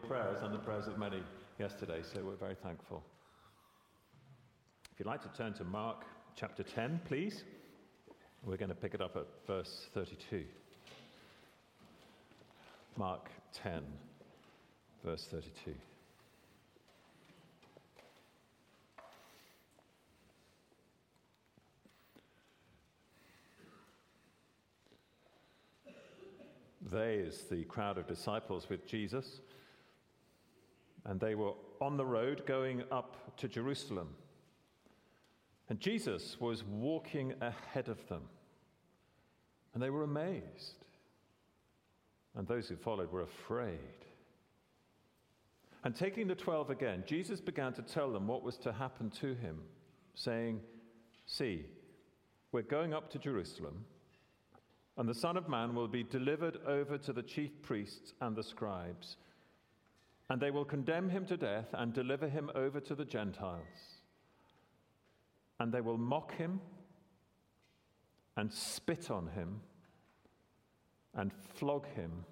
your prayers and the prayers of many yesterday, so we're very thankful. If you'd like to turn to Mark chapter 10, please, we're going to pick it up at verse 32. Mark 10, verse 32. They is the crowd of disciples with Jesus, and they were on the road going up to Jerusalem. And Jesus was walking ahead of them, and they were amazed. And those who followed were afraid. And taking the twelve again, Jesus began to tell them what was to happen to him, saying, See, we're going up to Jerusalem. And the Son of Man will be delivered over to the chief priests and the scribes, and they will condemn him to death and deliver him over to the Gentiles. And they will mock him and spit on him and flog him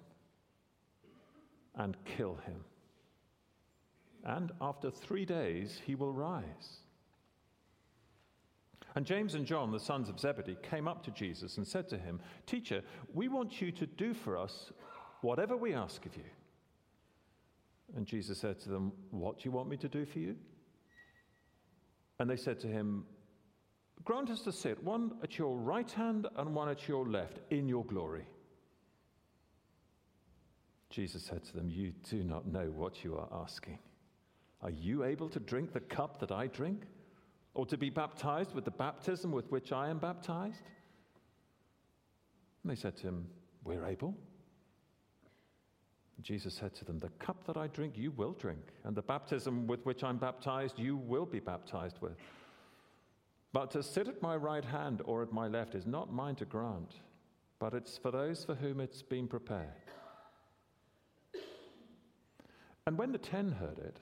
and kill him. And after three days, he will rise. And James and John, the sons of Zebedee, came up to Jesus and said to him, Teacher, we want you to do for us whatever we ask of you. And Jesus said to them, What do you want me to do for you? And they said to him, Grant us to sit one at your right hand and one at your left in your glory. Jesus said to them, You do not know what you are asking. Are you able to drink the cup that I drink? or to be baptized with the baptism with which I am baptized? And they said to him, We're able. Jesus said to them, The cup that I drink, you will drink, and the baptism with which I'm baptized, you will be baptized with. But to sit at my right hand or at my left is not mine to grant, but it's for those for whom it's been prepared. And when the ten heard it,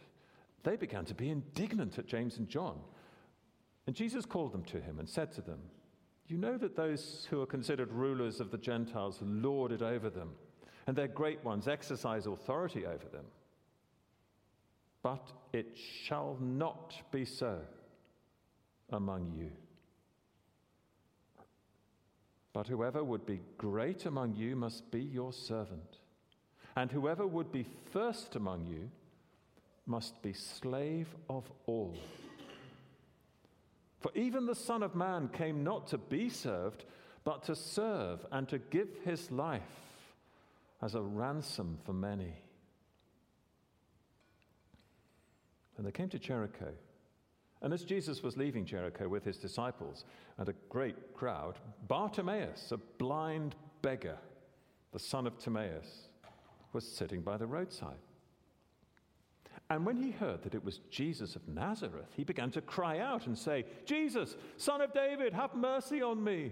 they began to be indignant at James and John. And Jesus called them to him and said to them, You know that those who are considered rulers of the Gentiles lord it over them, and their great ones exercise authority over them. But it shall not be so among you. But whoever would be great among you must be your servant, and whoever would be first among you must be slave of all. For even the Son of Man came not to be served, but to serve and to give his life as a ransom for many. And they came to Jericho. And as Jesus was leaving Jericho with his disciples and a great crowd, Bartimaeus, a blind beggar, the son of Timaeus, was sitting by the roadside. And when he heard that it was Jesus of Nazareth, he began to cry out and say, Jesus, son of David, have mercy on me.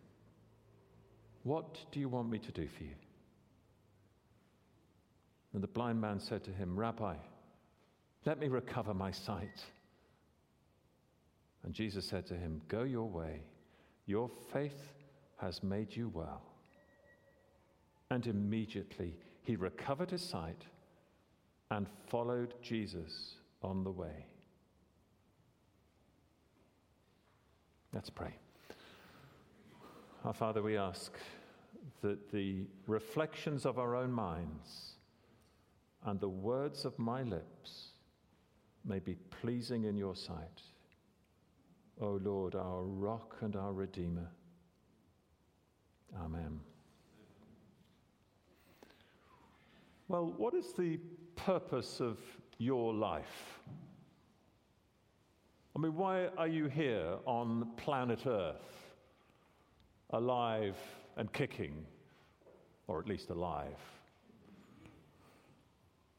What do you want me to do for you? And the blind man said to him, Rabbi, let me recover my sight. And Jesus said to him, Go your way, your faith has made you well. And immediately he recovered his sight and followed Jesus on the way. Let's pray. Our Father, we ask that the reflections of our own minds and the words of my lips may be pleasing in your sight. O Lord, our rock and our redeemer. Amen. Well, what is the purpose of your life? I mean, why are you here on planet Earth, alive and kicking, or at least alive?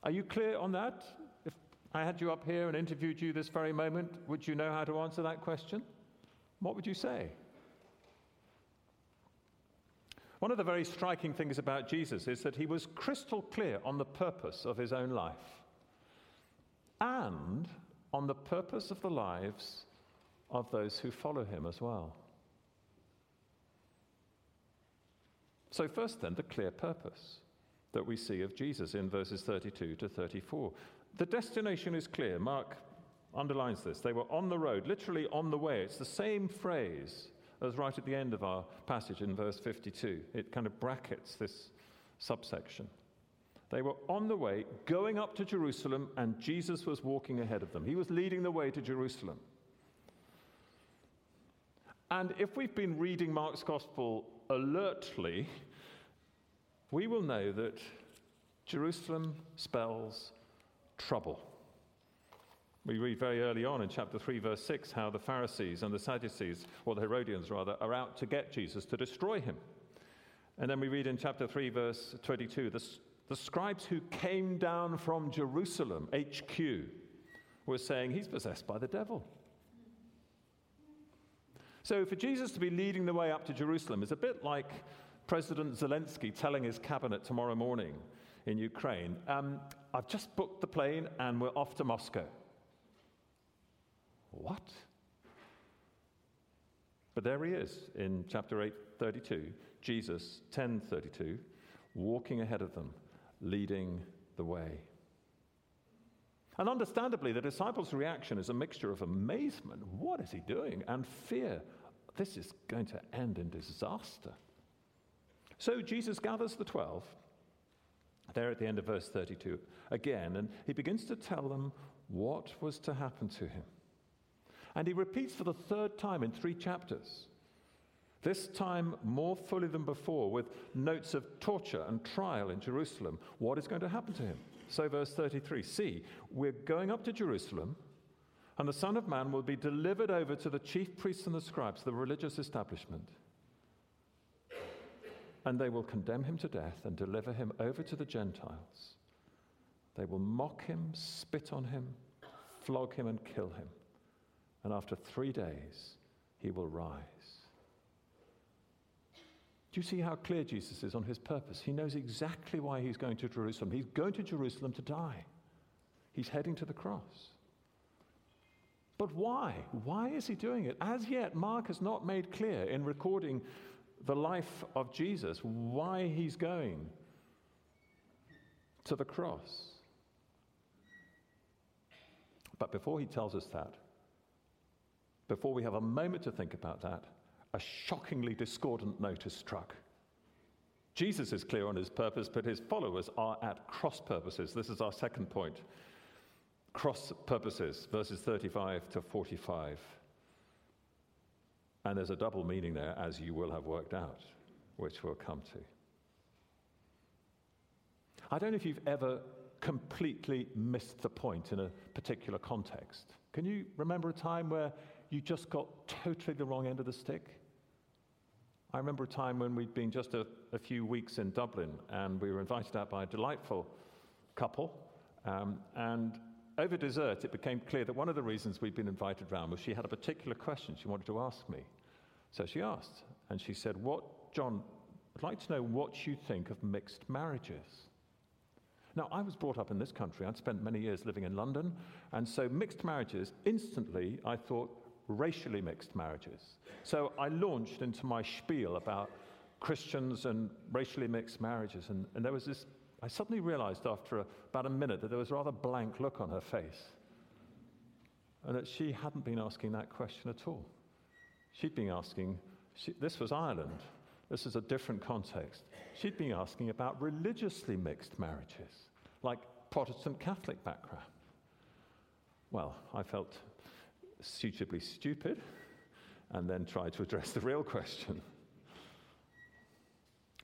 Are you clear on that? If I had you up here and interviewed you this very moment, would you know how to answer that question? What would you say? One of the very striking things about Jesus is that he was crystal clear on the purpose of his own life and on the purpose of the lives of those who follow him as well. So, first, then, the clear purpose that we see of Jesus in verses 32 to 34. The destination is clear. Mark underlines this. They were on the road, literally on the way. It's the same phrase as right at the end of our passage in verse 52. It kind of brackets this subsection. They were on the way, going up to Jerusalem, and Jesus was walking ahead of them. He was leading the way to Jerusalem. And if we've been reading Mark's gospel alertly, we will know that Jerusalem spells trouble. We read very early on in chapter 3, verse 6, how the Pharisees and the Sadducees, or the Herodians rather, are out to get Jesus to destroy him. And then we read in chapter 3, verse 22, the, the scribes who came down from Jerusalem, HQ, were saying, He's possessed by the devil. So for Jesus to be leading the way up to Jerusalem is a bit like President Zelensky telling his cabinet tomorrow morning in Ukraine, um, I've just booked the plane and we're off to Moscow. What? But there he is in chapter 8, 32, Jesus 10, 32, walking ahead of them, leading the way. And understandably, the disciples' reaction is a mixture of amazement, what is he doing? And fear, this is going to end in disaster. So Jesus gathers the 12 there at the end of verse 32 again, and he begins to tell them what was to happen to him. And he repeats for the third time in three chapters, this time more fully than before, with notes of torture and trial in Jerusalem, what is going to happen to him. So, verse 33 See, we're going up to Jerusalem, and the Son of Man will be delivered over to the chief priests and the scribes, the religious establishment and they will condemn him to death and deliver him over to the Gentiles. They will mock him, spit on him, flog him, and kill him. And after three days, he will rise. Do you see how clear Jesus is on his purpose? He knows exactly why he's going to Jerusalem. He's going to Jerusalem to die, he's heading to the cross. But why? Why is he doing it? As yet, Mark has not made clear in recording the life of Jesus, why he's going to the cross. But before he tells us that, before we have a moment to think about that, a shockingly discordant note is struck. Jesus is clear on his purpose, but his followers are at cross purposes. This is our second point. Cross purposes, verses 35 to 45. And there's a double meaning there, as you will have worked out, which we'll come to. I don't know if you've ever completely missed the point in a particular context. Can you remember a time where you just got totally the wrong end of the stick? I remember a time when we'd been just a, a few weeks in Dublin and we were invited out by a delightful couple. Um, and over dessert, it became clear that one of the reasons we'd been invited round was she had a particular question she wanted to ask me. So she asked, and she said, What, John, I'd like to know what you think of mixed marriages. Now, I was brought up in this country. I'd spent many years living in London, and so mixed marriages, instantly, I thought racially mixed marriages. So I launched into my spiel about Christians and racially mixed marriages, and, and there was this I suddenly realized after a, about a minute that there was a rather blank look on her face and that she hadn't been asking that question at all. She'd been asking, she, this was Ireland, this is a different context. She'd been asking about religiously mixed marriages, like Protestant Catholic background. Well, I felt suitably stupid and then try to address the real question.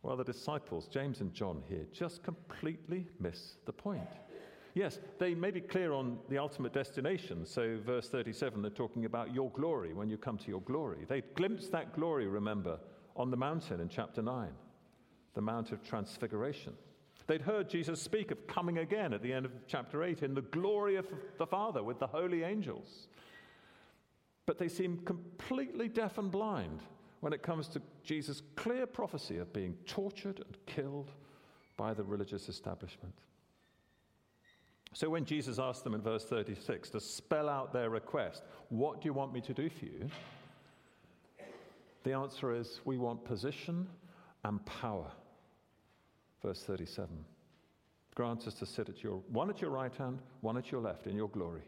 Well, the disciples, James and John here, just completely miss the point. Yes, they may be clear on the ultimate destination. So, verse 37, they're talking about your glory when you come to your glory. They glimpsed that glory, remember, on the mountain in chapter 9, the Mount of Transfiguration. They'd heard Jesus speak of coming again at the end of chapter 8 in the glory of the Father with the holy angels. But they seem completely deaf and blind when it comes to Jesus' clear prophecy of being tortured and killed by the religious establishment. So when Jesus asked them in verse 36 to spell out their request, What do you want me to do for you? The answer is, We want position and power. Verse 37. Grant us to sit at your, one at your right hand, one at your left in your glory.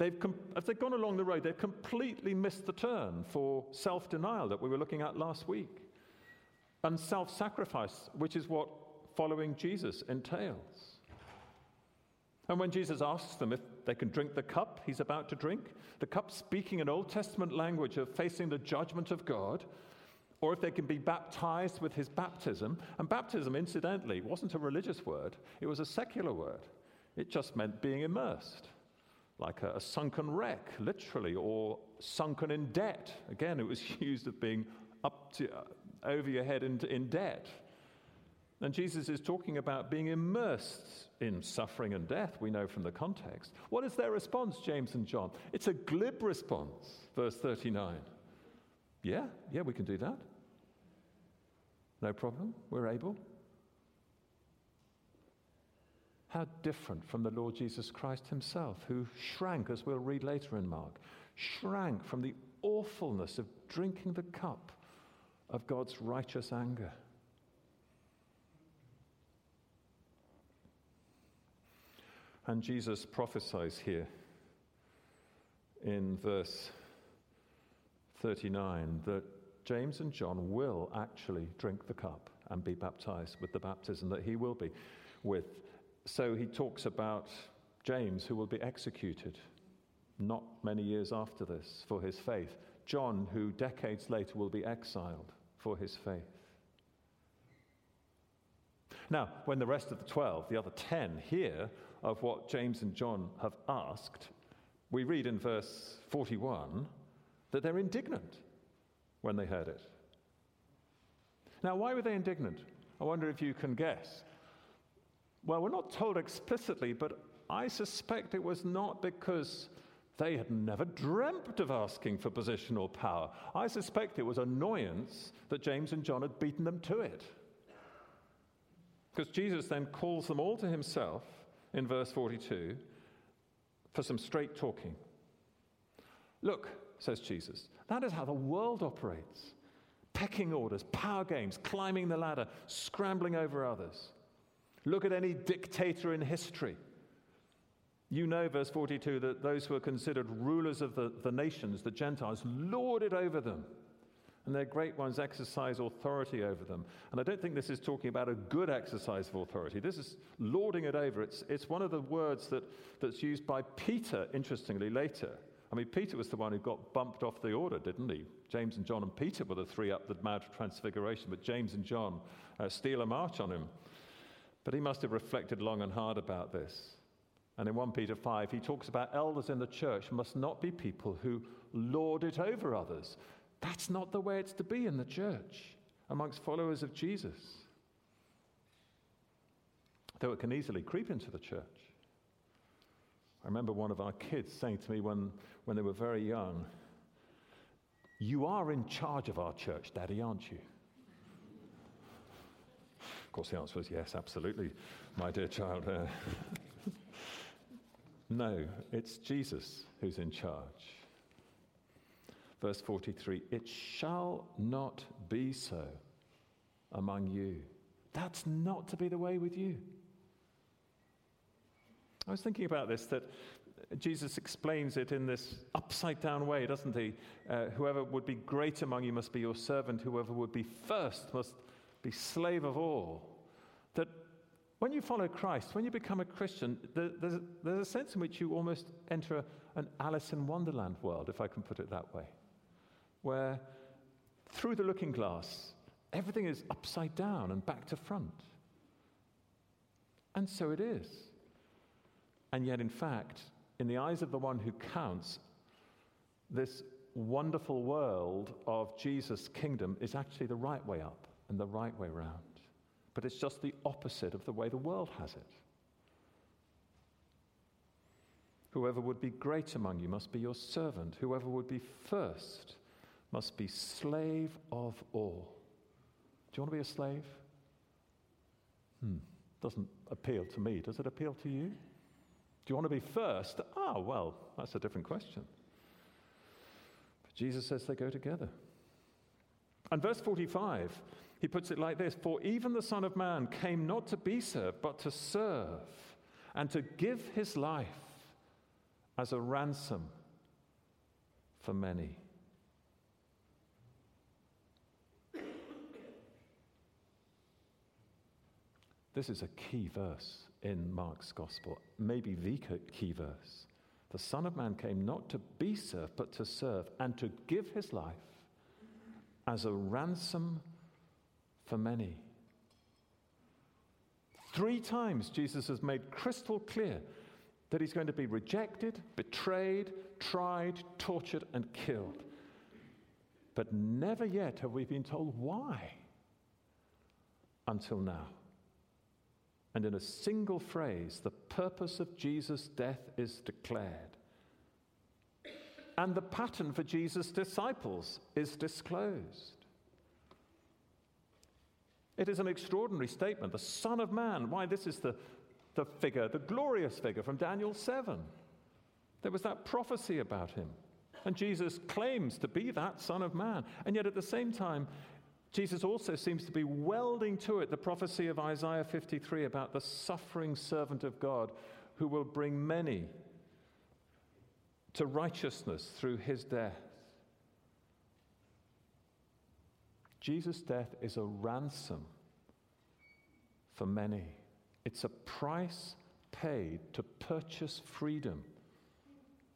They've, as they've gone along the road, they've completely missed the turn for self denial that we were looking at last week and self sacrifice, which is what following Jesus entails. And when Jesus asks them if they can drink the cup he's about to drink, the cup speaking an Old Testament language of facing the judgment of God, or if they can be baptized with his baptism. And baptism, incidentally, wasn't a religious word, it was a secular word. It just meant being immersed, like a, a sunken wreck, literally, or sunken in debt. Again, it was used of being up to, uh, over your head in, in debt. And Jesus is talking about being immersed in suffering and death, we know from the context. What is their response, James and John? It's a glib response, verse 39. Yeah, yeah, we can do that. No problem, we're able. How different from the Lord Jesus Christ himself, who shrank, as we'll read later in Mark, shrank from the awfulness of drinking the cup of God's righteous anger. And Jesus prophesies here in verse 39 that James and John will actually drink the cup and be baptized with the baptism that he will be with. So he talks about James, who will be executed not many years after this for his faith. John, who decades later will be exiled for his faith. Now, when the rest of the 12, the other 10, hear of what James and John have asked, we read in verse 41 that they're indignant when they heard it. Now, why were they indignant? I wonder if you can guess. Well, we're not told explicitly, but I suspect it was not because they had never dreamt of asking for position or power. I suspect it was annoyance that James and John had beaten them to it. Because Jesus then calls them all to himself in verse 42 for some straight talking. Look, says Jesus, that is how the world operates pecking orders, power games, climbing the ladder, scrambling over others. Look at any dictator in history. You know, verse 42, that those who are considered rulers of the, the nations, the Gentiles, lord it over them and their great ones exercise authority over them. And I don't think this is talking about a good exercise of authority. This is lording it over. It's, it's one of the words that, that's used by Peter, interestingly, later. I mean, Peter was the one who got bumped off the order, didn't he? James and John and Peter were the three up the Mount of Transfiguration, but James and John uh, steal a march on him. But he must have reflected long and hard about this. And in 1 Peter 5, he talks about elders in the church must not be people who lord it over others, that's not the way it's to be in the church amongst followers of Jesus. Though it can easily creep into the church. I remember one of our kids saying to me when, when they were very young, You are in charge of our church, Daddy, aren't you? Of course, the answer was yes, absolutely, my dear child. Uh, no, it's Jesus who's in charge. Verse 43 It shall not be so among you. That's not to be the way with you. I was thinking about this that Jesus explains it in this upside down way, doesn't he? Uh, whoever would be great among you must be your servant, whoever would be first must be slave of all. That when you follow Christ, when you become a Christian, there's, there's a sense in which you almost enter an Alice in Wonderland world, if I can put it that way where through the looking glass, everything is upside down and back to front. And so it is. And yet, in fact, in the eyes of the one who counts, this wonderful world of Jesus' kingdom is actually the right way up and the right way round. But it's just the opposite of the way the world has it. Whoever would be great among you must be your servant. Whoever would be first must be slave of all. Do you want to be a slave? Hmm, doesn't appeal to me. Does it appeal to you? Do you want to be first? Ah, well, that's a different question. But Jesus says they go together. And verse 45, he puts it like this For even the Son of Man came not to be served, but to serve, and to give his life as a ransom for many. This is a key verse in Mark's gospel, maybe the key verse. The Son of Man came not to be served, but to serve and to give his life as a ransom for many. Three times Jesus has made crystal clear that he's going to be rejected, betrayed, tried, tortured, and killed. But never yet have we been told why until now. And in a single phrase, the purpose of Jesus' death is declared. And the pattern for Jesus' disciples is disclosed. It is an extraordinary statement. The Son of Man, why, this is the, the figure, the glorious figure from Daniel 7. There was that prophecy about him. And Jesus claims to be that Son of Man. And yet at the same time, Jesus also seems to be welding to it the prophecy of Isaiah 53 about the suffering servant of God who will bring many to righteousness through his death. Jesus' death is a ransom for many. It's a price paid to purchase freedom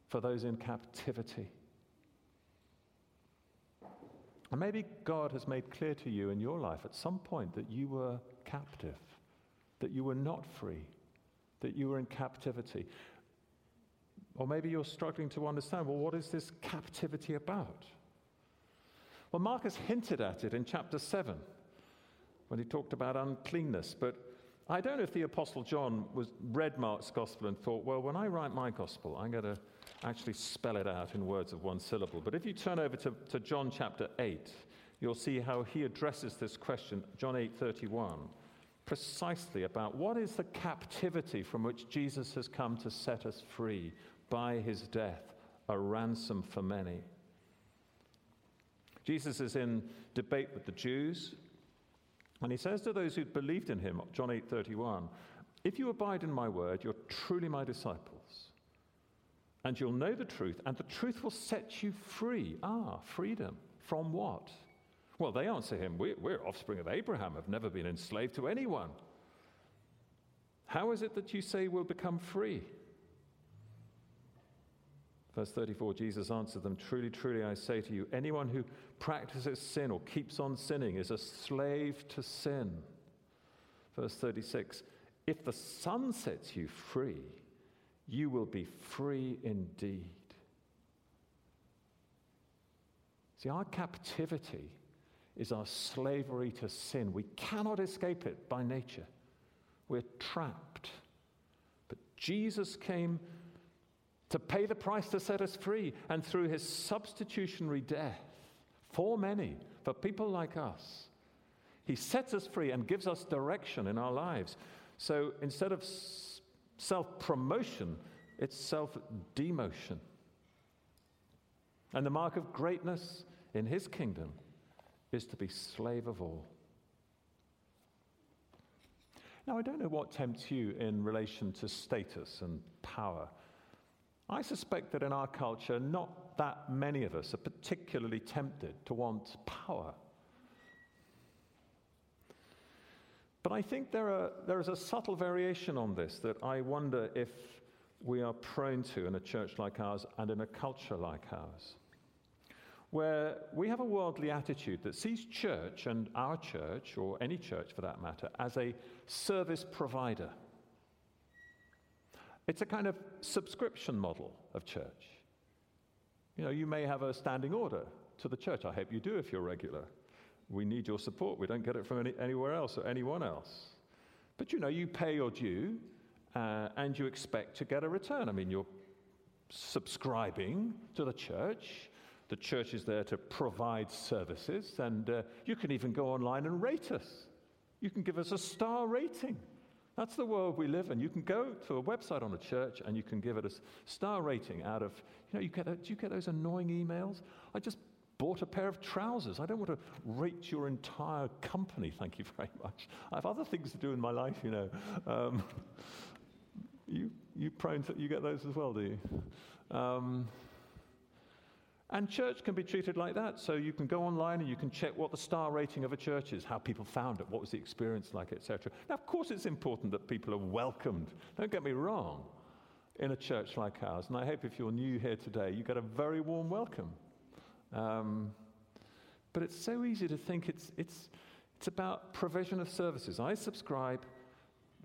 for those in captivity. And maybe God has made clear to you in your life at some point that you were captive, that you were not free, that you were in captivity. Or maybe you're struggling to understand well, what is this captivity about? Well, Mark's hinted at it in chapter 7 when he talked about uncleanness, but I don't know if the Apostle John was, read Mark's gospel and thought, well, when I write my gospel, I'm going to actually spell it out in words of one syllable. But if you turn over to, to John chapter 8, you'll see how he addresses this question, John 8 31, precisely about what is the captivity from which Jesus has come to set us free by his death, a ransom for many. Jesus is in debate with the Jews and he says to those who believed in him, John 8 31, if you abide in my word, you're truly my disciples. And you'll know the truth, and the truth will set you free. Ah, freedom. From what? Well, they answer him, we're, we're offspring of Abraham, have never been enslaved to anyone. How is it that you say we'll become free? Verse 34 Jesus answered them, Truly, truly, I say to you, anyone who practices sin or keeps on sinning is a slave to sin. Verse 36 If the Son sets you free, you will be free indeed. See, our captivity is our slavery to sin. We cannot escape it by nature. We're trapped. But Jesus came to pay the price to set us free. And through his substitutionary death for many, for people like us, he sets us free and gives us direction in our lives. So instead of self promotion, it's self demotion. And the mark of greatness in his kingdom is to be slave of all. Now, I don't know what tempts you in relation to status and power. I suspect that in our culture, not that many of us are particularly tempted to want power. But I think there, are, there is a subtle variation on this that I wonder if we are prone to in a church like ours and in a culture like ours, where we have a worldly attitude that sees church and our church, or any church for that matter, as a service provider. It's a kind of subscription model of church. You know, you may have a standing order to the church. I hope you do if you're regular. we need your support. We don't get it from any, anywhere else or anyone else. But you know, you pay your due uh, and you expect to get a return. I mean, you're subscribing to the church. The church is there to provide services, and uh, you can even go online and rate us. You can give us a star rating. That's the world we live in. You can go to a website on a church and you can give it a star rating out of, you know, you get, do you get those annoying emails? I just bought a pair of trousers. I don't want to rate your entire company, thank you very much. I have other things to do in my life, you know. Um, you, you prone to, you get those as well, do you? Um, and church can be treated like that. So you can go online and you can check what the star rating of a church is, how people found it, what was the experience like, etc. Now, of course, it's important that people are welcomed. Don't get me wrong, in a church like ours. And I hope if you're new here today, you get a very warm welcome. Um, but it's so easy to think it's, it's, it's about provision of services. I subscribe,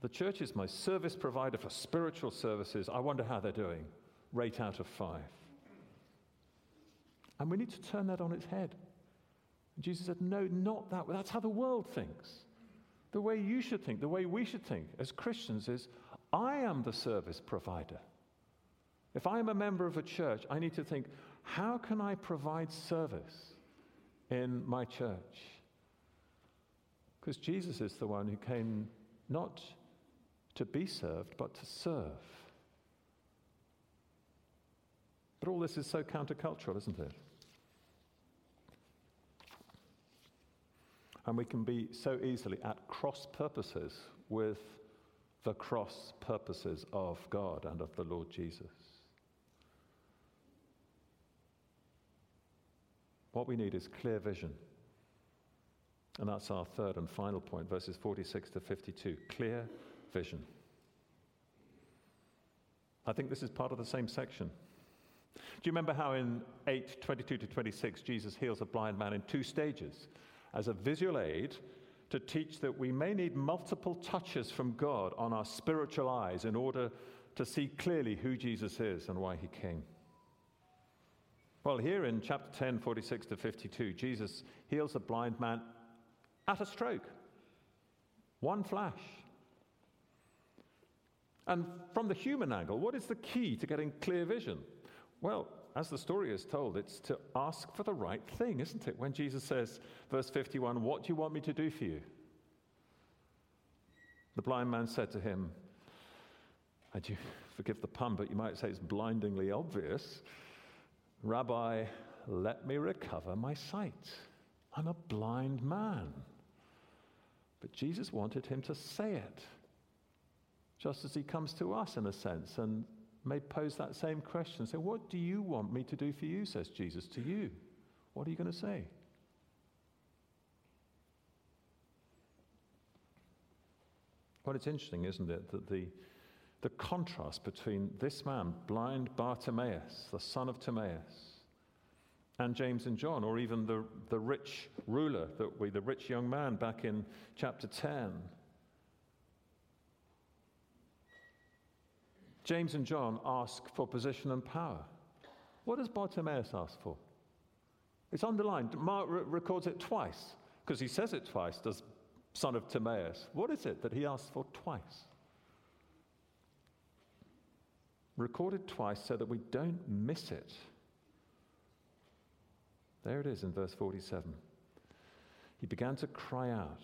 the church is my service provider for spiritual services. I wonder how they're doing. Rate out of five. And we need to turn that on its head. And Jesus said, No, not that. That's how the world thinks. The way you should think, the way we should think as Christians is I am the service provider. If I am a member of a church, I need to think, how can I provide service in my church? Because Jesus is the one who came not to be served, but to serve. But all this is so countercultural, isn't it? And we can be so easily at cross purposes with the cross purposes of God and of the Lord Jesus. What we need is clear vision. And that's our third and final point, verses 46 to 52. Clear vision. I think this is part of the same section. Do you remember how in 8 22 to 26, Jesus heals a blind man in two stages as a visual aid to teach that we may need multiple touches from God on our spiritual eyes in order to see clearly who Jesus is and why he came? Well, here in chapter 10, 46 to 52, Jesus heals a blind man at a stroke. One flash. And from the human angle, what is the key to getting clear vision? Well, as the story is told, it's to ask for the right thing, isn't it? When Jesus says, verse 51, What do you want me to do for you? The blind man said to him, and you forgive the pun, but you might say it's blindingly obvious. Rabbi, let me recover my sight. I'm a blind man. But Jesus wanted him to say it, just as he comes to us in a sense, and may pose that same question. Say, What do you want me to do for you? says Jesus to you. What are you going to say? Well, it's interesting, isn't it, that the, the contrast between this man, blind Bartimaeus, the son of Timaeus, and James and John, or even the, the rich ruler, that we, the rich young man back in chapter 10. James and John ask for position and power. What does Bartimaeus ask for? It's underlined. Mark re- records it twice because he says it twice, does son of Timaeus. What is it that he asks for twice? recorded twice so that we don't miss it. There it is in verse 47. He began to cry out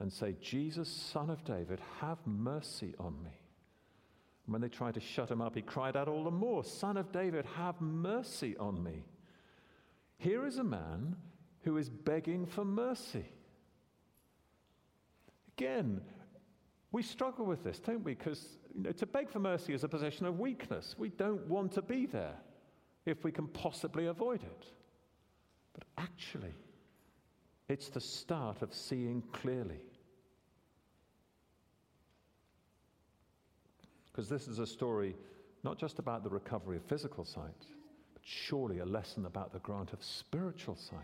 and say, Jesus, son of David, have mercy on me. And when they tried to shut him up, he cried out all the more, Son of David, have mercy on me. Here is a man who is begging for mercy. Again, we struggle with this, don't we? Because you know, to beg for mercy is a position of weakness. We don't want to be there if we can possibly avoid it. But actually, it's the start of seeing clearly. Because this is a story not just about the recovery of physical sight, but surely a lesson about the grant of spiritual sight.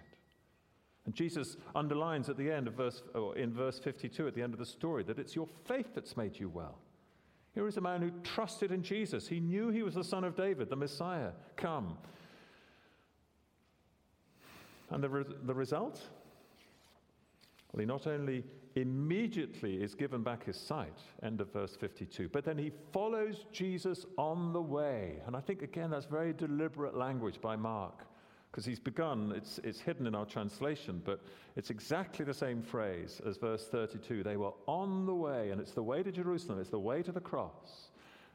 And Jesus underlines at the end of verse, in verse 52 at the end of the story, that it's your faith that's made you well. Here is a man who trusted in Jesus. He knew he was the son of David, the Messiah. Come. And the, re- the result? Well, he not only immediately is given back his sight, end of verse 52, but then he follows Jesus on the way. And I think, again, that's very deliberate language by Mark because he's begun, it's, it's hidden in our translation, but it's exactly the same phrase as verse 32. They were on the way, and it's the way to Jerusalem, it's the way to the cross.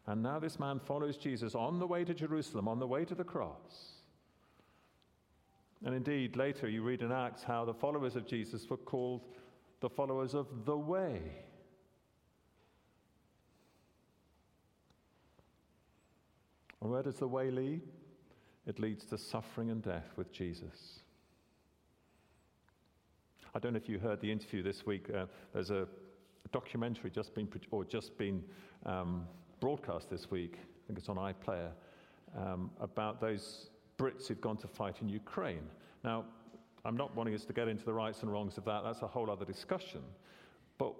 And now this man follows Jesus on the way to Jerusalem, on the way to the cross. And indeed, later you read in Acts how the followers of Jesus were called the followers of the way. And where does the way lead? It leads to suffering and death with Jesus. I don't know if you heard the interview this week. Uh, there's a documentary just been or just been um, broadcast this week. I think it's on iPlayer um, about those Brits who've gone to fight in Ukraine. Now, I'm not wanting us to get into the rights and wrongs of that. That's a whole other discussion. But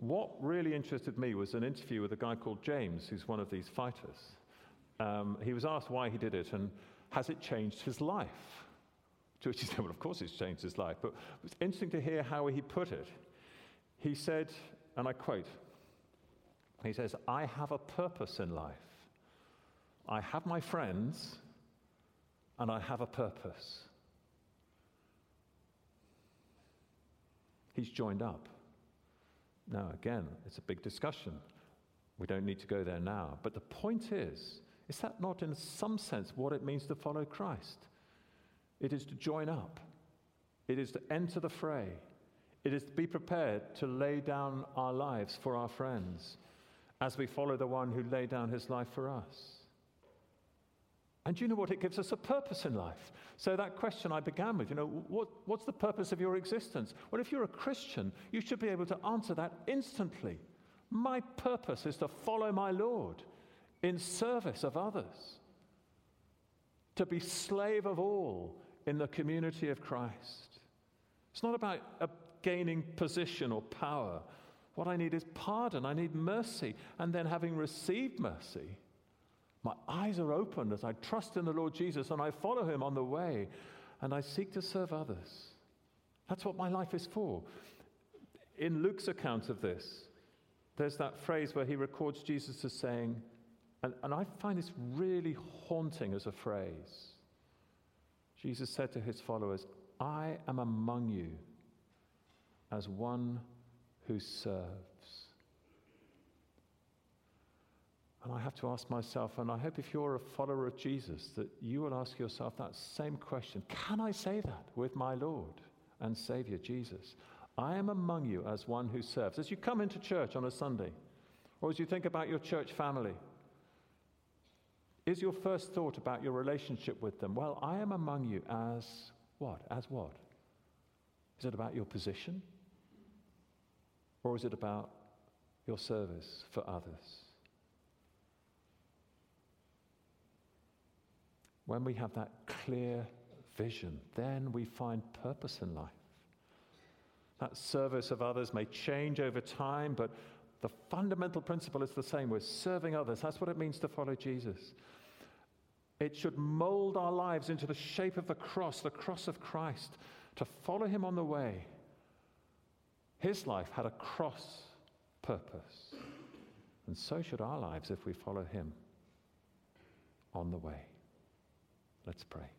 what really interested me was an interview with a guy called James, who's one of these fighters. Um, he was asked why he did it and has it changed his life? To which he said, Well, of course it's changed his life. But it was interesting to hear how he put it. He said, and I quote, he says, I have a purpose in life. I have my friends, and I have a purpose. He's joined up. Now, again, it's a big discussion. We don't need to go there now. But the point is, is that not in some sense what it means to follow Christ? It is to join up, it is to enter the fray, it is to be prepared to lay down our lives for our friends as we follow the one who laid down his life for us. And you know what? It gives us a purpose in life. So, that question I began with, you know, what, what's the purpose of your existence? Well, if you're a Christian, you should be able to answer that instantly. My purpose is to follow my Lord in service of others, to be slave of all in the community of Christ. It's not about uh, gaining position or power. What I need is pardon, I need mercy, and then having received mercy, my eyes are opened as I trust in the Lord Jesus and I follow him on the way and I seek to serve others. That's what my life is for. In Luke's account of this, there's that phrase where he records Jesus as saying, and, and I find this really haunting as a phrase. Jesus said to his followers, I am among you as one who serves. And I have to ask myself, and I hope if you're a follower of Jesus, that you will ask yourself that same question Can I say that with my Lord and Savior Jesus? I am among you as one who serves. As you come into church on a Sunday, or as you think about your church family, is your first thought about your relationship with them? Well, I am among you as what? As what? Is it about your position? Or is it about your service for others? When we have that clear vision, then we find purpose in life. That service of others may change over time, but the fundamental principle is the same. We're serving others. That's what it means to follow Jesus. It should mold our lives into the shape of the cross, the cross of Christ, to follow him on the way. His life had a cross purpose. And so should our lives if we follow him on the way. Let's pray.